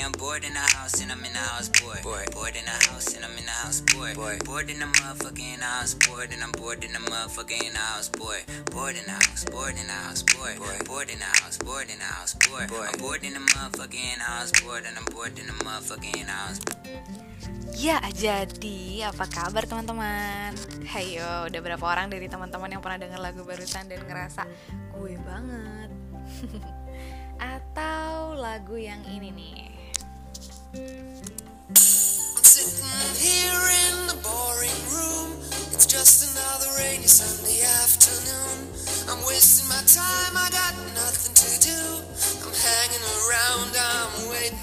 say I'm bored in the house and I'm in the house bored. Bored, bored in the house and I'm in the house bored. Bored, bored in the motherfucking house bored and I'm bored in the motherfucking house bored. Bored in the house, bored in the house bored. Bored, bored in the house, bored in the house bored. Bored, I'm bored in the motherfucking house bored and I'm bored in the motherfucking house. Ya, jadi apa kabar teman-teman? Hayo, udah berapa orang dari teman-teman yang pernah denger lagu barusan dan ngerasa gue banget? Atau lagu yang ini nih?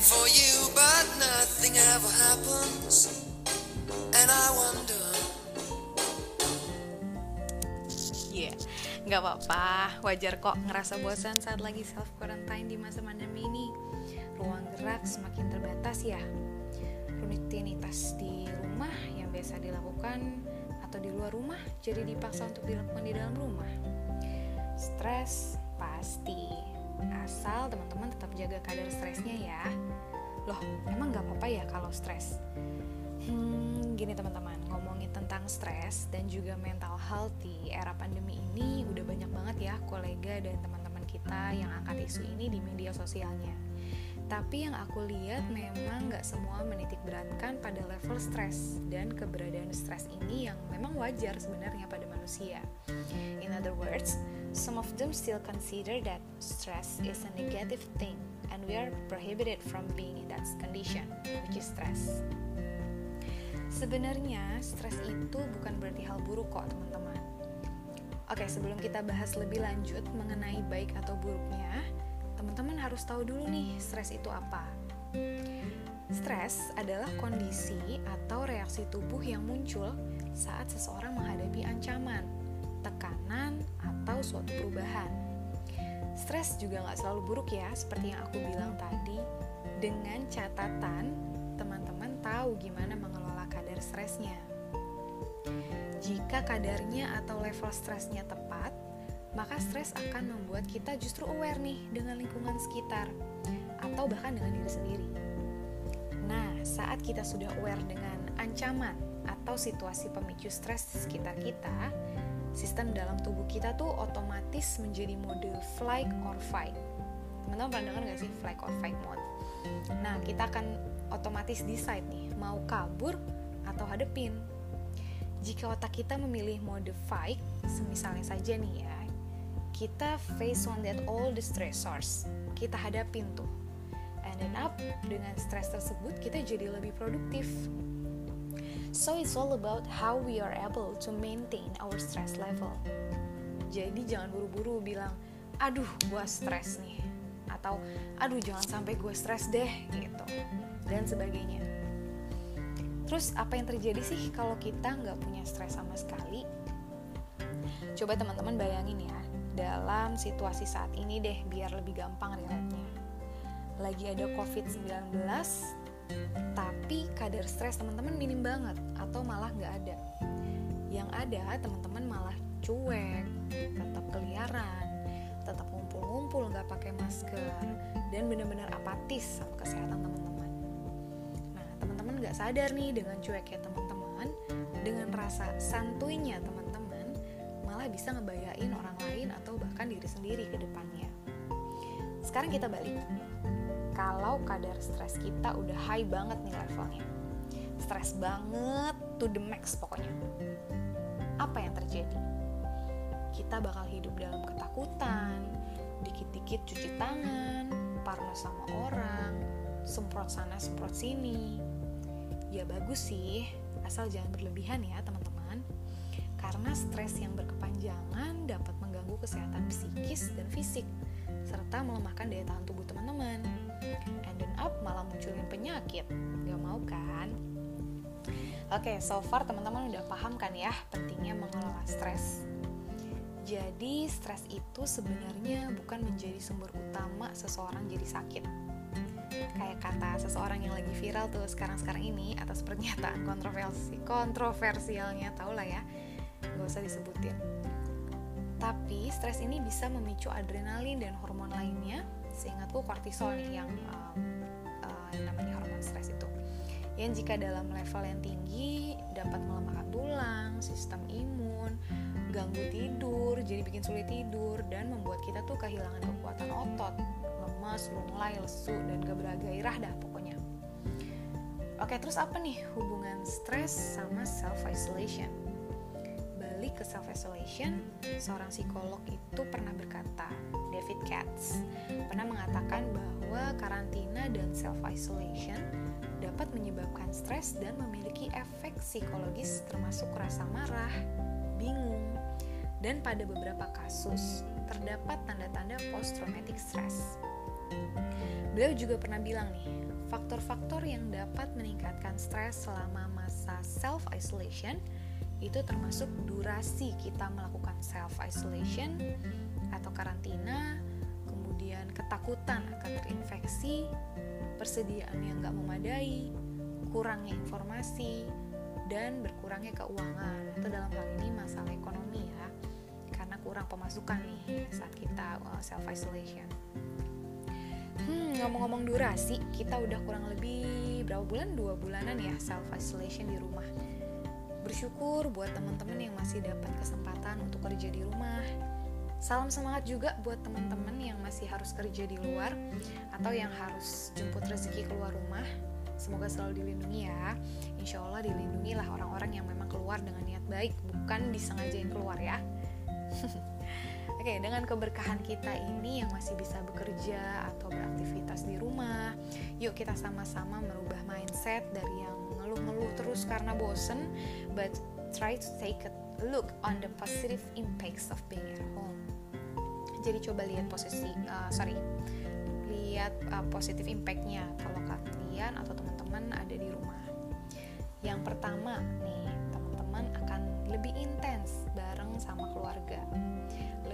For you, but nothing ever happens. And I wonder. Nggak apa-apa, wajar kok ngerasa bosan saat lagi self quarantine di masa pandemi ini. Ruang gerak semakin terbatas ya. Rutinitas di rumah yang biasa dilakukan atau di luar rumah jadi dipaksa untuk dilakukan di dalam rumah. Stres pasti, asal teman-teman tetap jaga kadar stresnya ya. Loh, emang nggak apa-apa ya kalau stres? Hmm, gini teman-teman, tentang stres dan juga mental health di era pandemi ini udah banyak banget ya kolega dan teman-teman kita yang angkat isu ini di media sosialnya. Tapi yang aku lihat memang nggak semua menitik beratkan pada level stres dan keberadaan stres ini yang memang wajar sebenarnya pada manusia. In other words, some of them still consider that stress is a negative thing and we are prohibited from being in that condition, which is stress. Sebenarnya stres itu bukan berarti hal buruk kok teman-teman. Oke, sebelum kita bahas lebih lanjut mengenai baik atau buruknya, teman-teman harus tahu dulu nih stres itu apa. Stres adalah kondisi atau reaksi tubuh yang muncul saat seseorang menghadapi ancaman, tekanan, atau suatu perubahan. Stres juga nggak selalu buruk ya, seperti yang aku bilang tadi, dengan catatan teman-teman tahu gimana mengelola kadar stresnya. Jika kadarnya atau level stresnya tepat, maka stres akan membuat kita justru aware nih dengan lingkungan sekitar atau bahkan dengan diri sendiri. Nah, saat kita sudah aware dengan ancaman atau situasi pemicu stres di sekitar kita, sistem dalam tubuh kita tuh otomatis menjadi mode flight or fight. Teman-teman pernah dengar nggak sih flight or fight mode? Nah, kita akan otomatis decide nih, mau kabur atau hadepin. Jika otak kita memilih mode fight, semisalnya saja nih ya, kita face on that all the stressors, kita hadapin tuh. And then up, dengan stres tersebut kita jadi lebih produktif. So it's all about how we are able to maintain our stress level. Jadi jangan buru-buru bilang, aduh gua stres nih. Atau, aduh jangan sampai gue stres deh gitu. Dan sebagainya. Terus apa yang terjadi sih kalau kita nggak punya stres sama sekali? Coba teman-teman bayangin ya, dalam situasi saat ini deh biar lebih gampang relate-nya. Lagi ada COVID-19, tapi kadar stres teman-teman minim banget atau malah nggak ada. Yang ada teman-teman malah cuek, tetap keliaran, tetap ngumpul-ngumpul nggak pakai masker, dan benar-benar apatis sama kesehatan teman-teman teman-teman nggak sadar nih dengan cueknya teman-teman, dengan rasa santuinya teman-teman, malah bisa ngebayain orang lain atau bahkan diri sendiri ke depannya. Sekarang kita balik. Kalau kadar stres kita udah high banget nih levelnya, stres banget to the max pokoknya. Apa yang terjadi? Kita bakal hidup dalam ketakutan, dikit-dikit cuci tangan, parno sama orang, semprot sana semprot sini ya bagus sih. Asal jangan berlebihan ya teman-teman. Karena stres yang berkepanjangan dapat mengganggu kesehatan psikis dan fisik serta melemahkan daya tahan tubuh teman-teman. And then up malah munculin penyakit. Gak mau kan? Oke so far teman-teman udah paham kan ya pentingnya mengelola stres? Jadi stres itu sebenarnya bukan menjadi sumber utama seseorang jadi sakit kayak kata seseorang yang lagi viral tuh sekarang-sekarang ini atas pernyataan kontroversi kontroversialnya tau lah ya. Gak usah disebutin. Tapi stres ini bisa memicu adrenalin dan hormon lainnya seingatku kortisol nih yang uh, uh, namanya hormon stres itu. Yang jika dalam level yang tinggi dapat melemahkan tulang, sistem imun, ganggu tidur, jadi bikin sulit tidur dan membuat kita tuh kehilangan kekuatan otot, lemas, lunglai, lesu dan gak bergairah dah pokoknya. Oke, terus apa nih hubungan stres sama self isolation? Balik ke self isolation, seorang psikolog itu pernah berkata, David Katz, pernah mengatakan bahwa karantina dan self isolation dapat menyebabkan stres dan memiliki efek psikologis termasuk rasa marah, bingung, dan pada beberapa kasus terdapat tanda-tanda post-traumatic stress. Beliau juga pernah bilang nih, faktor-faktor yang dapat meningkatkan stres selama masa self-isolation itu termasuk durasi kita melakukan self-isolation atau karantina, kemudian ketakutan akan terinfeksi, persediaan yang nggak memadai, kurangnya informasi, dan berkurangnya keuangan atau dalam hal ini masalah ekonomi ya karena kurang pemasukan nih saat kita uh, self isolation. Hmm, ngomong-ngomong durasi, kita udah kurang lebih berapa bulan? Dua bulanan ya self isolation di rumah. Bersyukur buat teman-teman yang masih dapat kesempatan untuk kerja di rumah, Salam semangat juga buat teman-teman yang masih harus kerja di luar atau yang harus jemput rezeki keluar rumah. Semoga selalu dilindungi ya. Insya Allah dilindungilah orang-orang yang memang keluar dengan niat baik, bukan disengajain keluar ya. Oke, dengan keberkahan kita ini yang masih bisa bekerja atau beraktivitas di rumah, yuk kita sama-sama merubah mindset dari yang ngeluh-ngeluh terus karena bosen, but try to take a look on the positive impacts of being at home. Jadi coba lihat posisi uh, sorry lihat uh, positif impactnya kalau kalian atau teman-teman ada di rumah. Yang pertama nih teman-teman akan lebih intens bareng sama keluarga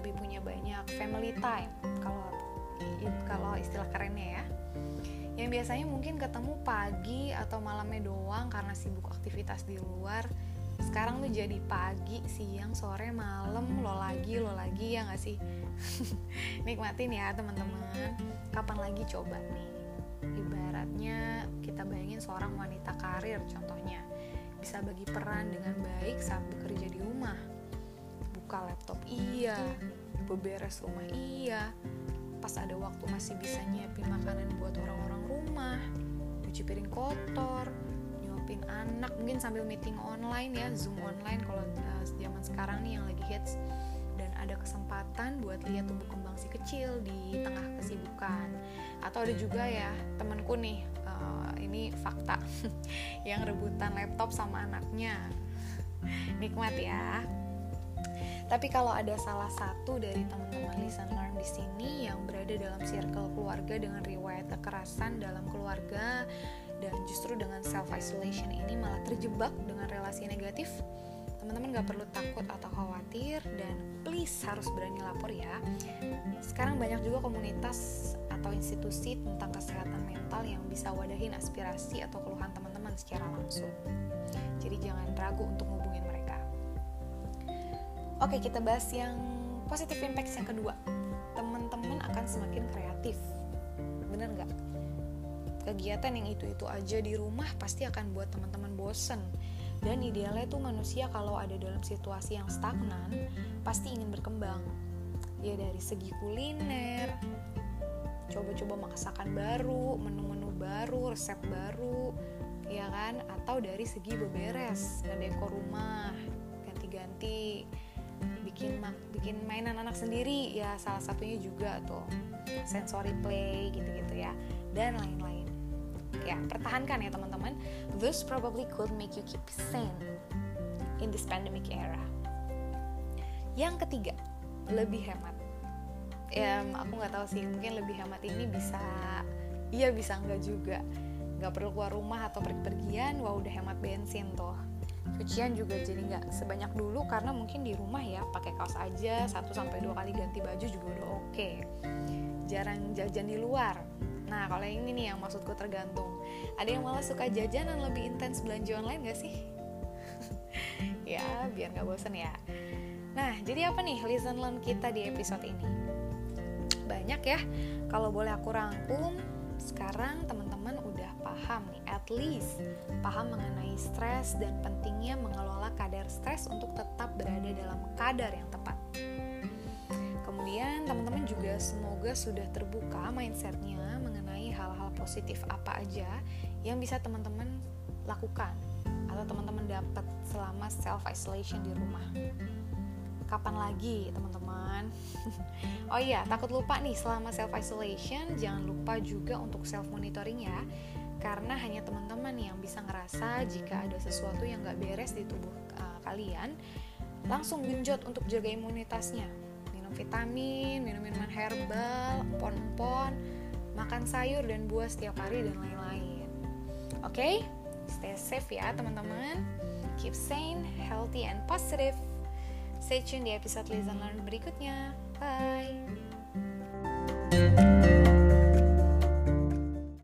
lebih punya banyak family time kalau kalau istilah kerennya ya yang biasanya mungkin ketemu pagi atau malamnya doang karena sibuk aktivitas di luar sekarang tuh jadi pagi, siang, sore, malam, lo lagi, lo lagi ya nggak sih? Nikmatin ya teman-teman. Kapan lagi coba nih? Ibaratnya kita bayangin seorang wanita karir contohnya bisa bagi peran dengan baik saat bekerja di rumah. Buka laptop iya, beberes rumah. Iya, pas ada waktu masih bisa nyiapin makanan buat orang-orang rumah, cuci piring kotor, nyuapin anak mungkin sambil meeting online ya zoom online kalau uh, zaman sekarang nih yang lagi hits. Dan ada kesempatan buat lihat tumbuh kembang si kecil di tengah kesibukan. Atau ada juga ya temanku nih uh, ini fakta yang rebutan laptop sama anaknya. Nikmat ya tapi kalau ada salah satu dari teman-teman listen learn di sini yang berada dalam circle keluarga dengan riwayat kekerasan dalam keluarga dan justru dengan self isolation ini malah terjebak dengan relasi negatif teman-teman gak perlu takut atau khawatir dan please harus berani lapor ya. Sekarang banyak juga komunitas atau institusi tentang kesehatan mental yang bisa wadahin aspirasi atau keluhan teman-teman secara langsung. Jadi jangan ragu untuk hubungin mereka oke kita bahas yang positive impact yang kedua. Teman-teman akan semakin kreatif. Bener nggak? Kegiatan yang itu-itu aja di rumah pasti akan buat teman-teman bosen. Dan idealnya tuh manusia kalau ada dalam situasi yang stagnan pasti ingin berkembang. Ya dari segi kuliner coba-coba masakan baru menu-menu baru resep baru ya kan? Atau dari segi beberes ngedekor rumah ganti-ganti bikin bikin mainan anak sendiri ya salah satunya juga tuh sensory play gitu-gitu ya dan lain-lain. Ya pertahankan ya teman-teman. This probably could make you keep sane in this pandemic era. Yang ketiga lebih hemat. Ya aku nggak tahu sih mungkin lebih hemat ini bisa iya bisa enggak juga. Nggak perlu keluar rumah atau pergi-pergian wah udah hemat bensin tuh cucian juga jadi nggak sebanyak dulu karena mungkin di rumah ya pakai kaos aja satu sampai dua kali ganti baju juga udah oke okay. jarang jajan di luar Nah, kalau yang ini nih yang maksudku tergantung. Ada yang malah suka jajanan lebih intens belanja online gak sih? ya, biar gak bosen ya. Nah, jadi apa nih listen learn kita di episode ini? Banyak ya. Kalau boleh aku rangkum, sekarang teman-teman udah paham nih, at least paham mengenai stres dan pentingnya mengelola kadar stres untuk tetap berada dalam kadar yang tepat. Kemudian teman-teman juga semoga sudah terbuka mindsetnya mengenai hal-hal positif apa aja yang bisa teman-teman lakukan atau teman-teman dapat selama self isolation di rumah. Kapan lagi teman-teman? oh iya, takut lupa nih selama self isolation jangan lupa juga untuk self monitoring ya. Karena hanya teman-teman yang bisa ngerasa jika ada sesuatu yang gak beres di tubuh uh, kalian, langsung genjot untuk jaga imunitasnya vitamin, minum minuman herbal, empon-empon, makan sayur dan buah setiap hari dan lain-lain. Oke, okay? stay safe ya teman-teman. Keep sane, healthy, and positive. Stay tune di episode Listen Learn berikutnya. Bye.